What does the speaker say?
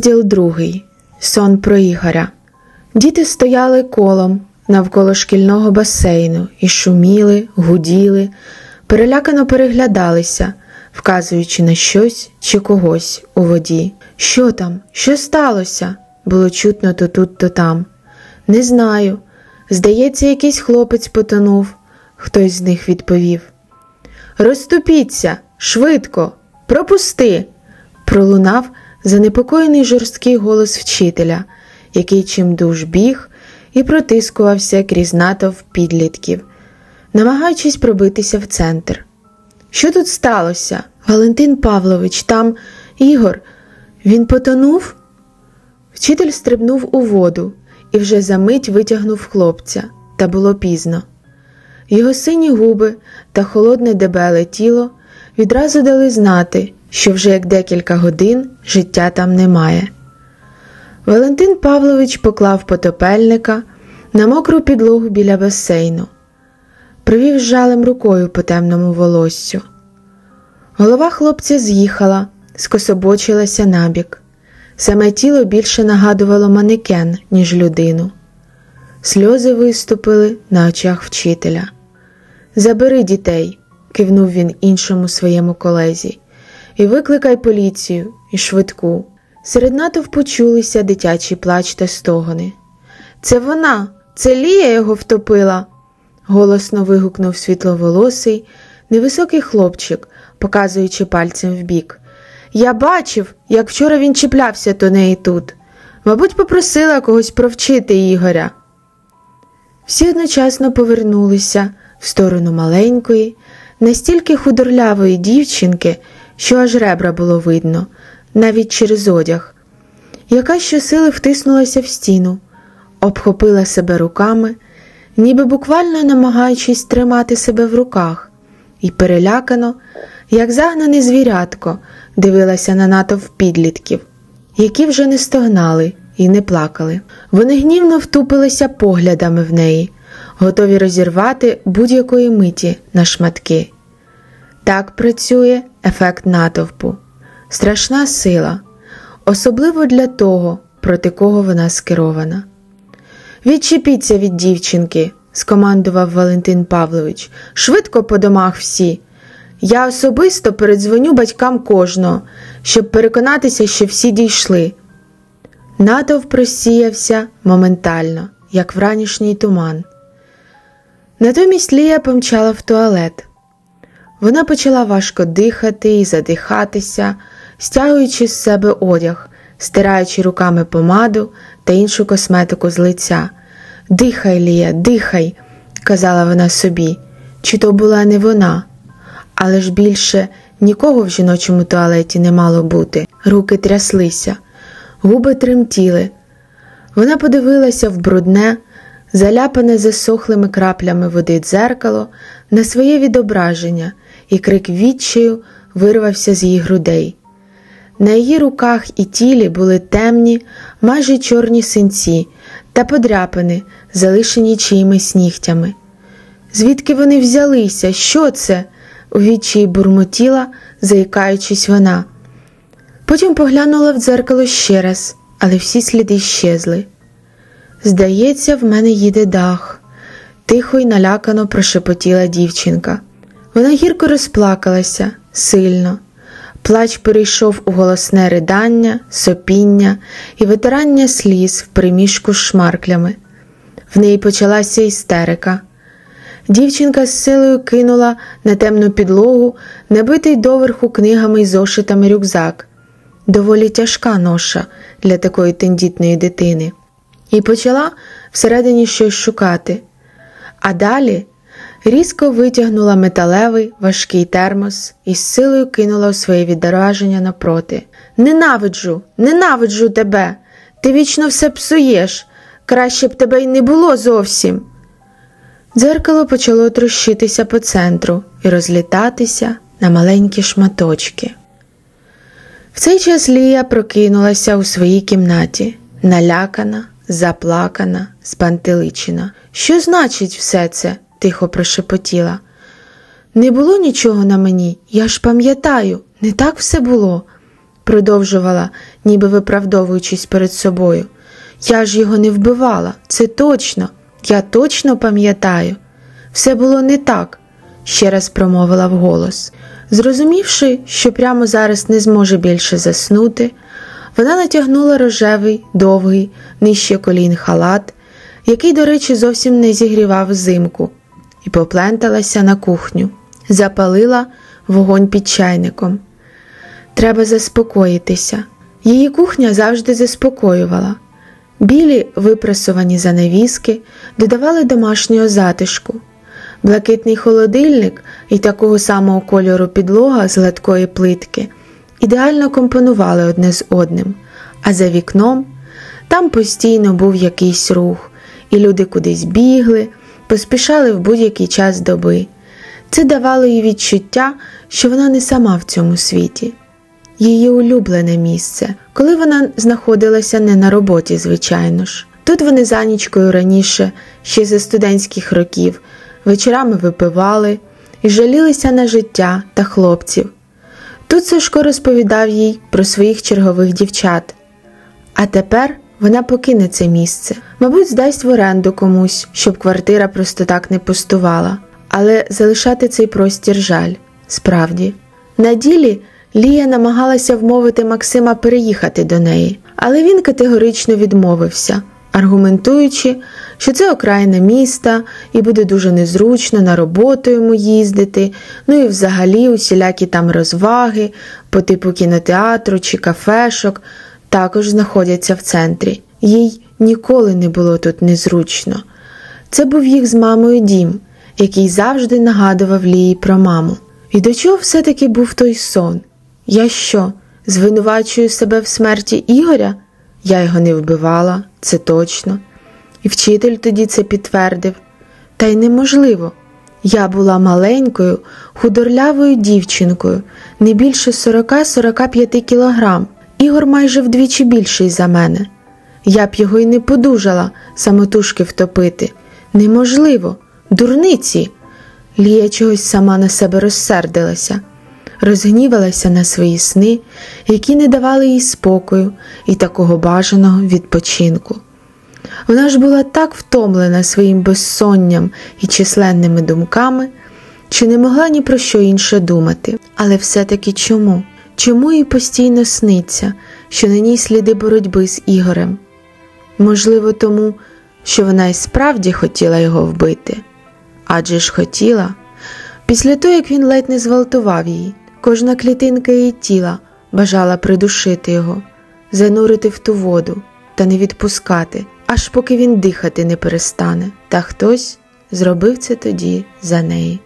Розділ другий. Сон про Ігоря. Діти стояли колом навколо шкільного басейну і шуміли, гуділи, перелякано переглядалися, вказуючи на щось чи когось у воді. Що там? Що сталося? Було чутно то тут, то там. Не знаю. Здається, якийсь хлопець потонув. Хтось з них відповів. Розступіться, швидко, пропусти. Пролунав занепокоєний жорсткий голос вчителя, який чимдуж біг і протискувався крізь натовп підлітків, намагаючись пробитися в центр. Що тут сталося? Валентин Павлович, там Ігор, він потонув? Вчитель стрибнув у воду і вже за мить витягнув хлопця, та було пізно. Його сині губи та холодне дебеле тіло відразу дали знати, що вже як декілька годин життя там немає. Валентин Павлович поклав потопельника на мокру підлогу біля басейну, провів жалем рукою по темному волоссю. Голова хлопця з'їхала, скособочилася набік. Саме тіло більше нагадувало манекен, ніж людину. Сльози виступили на очах вчителя. Забери дітей, кивнув він іншому своєму колезі, і викликай поліцію і швидку. Серед натовпу чулися дитячий плач та стогони. Це вона, це Лія його втопила. голосно вигукнув світловолосий, невисокий хлопчик, показуючи пальцем вбік. Я бачив, як вчора він чіплявся до неї тут. Мабуть, попросила когось провчити Ігоря. Всі одночасно повернулися в сторону маленької, настільки худорлявої дівчинки, що аж ребра було видно, навіть через одяг, яка щосили втиснулася в стіну, обхопила себе руками, ніби буквально намагаючись тримати себе в руках, і перелякано, як загнане звірятко, дивилася на натовп підлітків, які вже не стогнали і не плакали. Вони гнівно втупилися поглядами в неї, готові розірвати будь-якої миті на шматки. Так працює ефект натовпу, страшна сила, особливо для того, проти кого вона скерована. Відчепіться від дівчинки, скомандував Валентин Павлович, швидко по домах всі. Я особисто передзвоню батькам кожного, щоб переконатися, що всі дійшли. Натовп просіявся моментально, як вранішній туман. Натомість Лія помчала в туалет. Вона почала важко дихати і задихатися, стягуючи з себе одяг, стираючи руками помаду та іншу косметику з лиця. Дихай, Лія, дихай, казала вона собі, чи то була не вона, але ж більше нікого в жіночому туалеті не мало бути. Руки тряслися, губи тремтіли. Вона подивилася в брудне, заляпане засохлими краплями води дзеркало на своє відображення, і крик відчаю вирвався з її грудей. На її руках і тілі були темні, майже чорні синці та подряпини, залишені чиїмись нігтями. Звідки вони взялися? Що це? у відчаї бурмотіла, заїкаючись вона. Потім поглянула в дзеркало ще раз, але всі сліди щезли. Здається, в мене їде дах, тихо й налякано прошепотіла дівчинка. Вона гірко розплакалася сильно. Плач перейшов у голосне ридання, сопіння і витирання сліз в приміжку з шмарклями. В неї почалася істерика. Дівчинка з силою кинула на темну підлогу, набитий доверху книгами й зошитами рюкзак. Доволі тяжка ноша для такої тендітної дитини, і почала всередині щось шукати. А далі різко витягнула металевий важкий термос і з силою кинула у своє відраження напроти. Ненавиджу, ненавиджу тебе! Ти вічно все псуєш. Краще б тебе й не було зовсім. Дзеркало почало трощитися по центру і розлітатися на маленькі шматочки. В цей час Лія прокинулася у своїй кімнаті, налякана, заплакана, спантеличена. Що значить все це? Тихо прошепотіла. Не було нічого на мені, я ж пам'ятаю, не так все було, продовжувала ніби виправдовуючись перед собою. Я ж його не вбивала, це точно, я точно пам'ятаю. Все було не так, ще раз промовила вголос. Зрозумівши, що прямо зараз не зможе більше заснути, вона натягнула рожевий, довгий, нижче колін халат, який, до речі, зовсім не зігрівав взимку, і попленталася на кухню, запалила вогонь під чайником. Треба заспокоїтися. Її кухня завжди заспокоювала. Білі випрасувані занавіски додавали домашнього затишку. Блакитний холодильник і такого самого кольору підлога з гладкої плитки ідеально компонували одне з одним, а за вікном там постійно був якийсь рух, і люди кудись бігли, поспішали в будь-який час доби. Це давало їй відчуття, що вона не сама в цьому світі. Її улюблене місце, коли вона знаходилася не на роботі, звичайно ж. Тут вони за нічкою раніше, ще за студентських років, вечорами випивали і жалілися на життя та хлопців. Тут Сашко розповідав їй про своїх чергових дівчат. А тепер вона покине це місце, мабуть, здасть в оренду комусь, щоб квартира просто так не пустувала. Але залишати цей простір жаль, справді. На ділі Лія намагалася вмовити Максима переїхати до неї, але він категорично відмовився, аргументуючи, що це окраїна міста і буде дуже незручно на роботу йому їздити, ну і взагалі усілякі там розваги по типу кінотеатру чи кафешок також знаходяться в центрі. Їй ніколи не було тут незручно. Це був їх з мамою дім, який завжди нагадував Лії про маму. І до чого все-таки був той сон? Я що, звинувачую себе в смерті Ігоря? Я його не вбивала, це точно. І вчитель тоді це підтвердив. Та й неможливо. Я була маленькою, худорлявою дівчинкою, не більше 40-45 кілограм. Ігор майже вдвічі більший за мене. Я б його й не подужала самотужки втопити. Неможливо, дурниці. Лія чогось сама на себе розсердилася, розгнівалася на свої сни, які не давали їй спокою і такого бажаного відпочинку. Вона ж була так втомлена своїм безсонням і численними думками, чи не могла ні про що інше думати. Але все-таки чому? Чому їй постійно сниться, що на ній сліди боротьби з Ігорем? Можливо, тому, що вона і справді хотіла його вбити. Адже ж хотіла. Після того, як він ледь не зґвалтував її, кожна клітинка її тіла бажала придушити його, занурити в ту воду та не відпускати, аж поки він дихати не перестане, та хтось зробив це тоді за неї.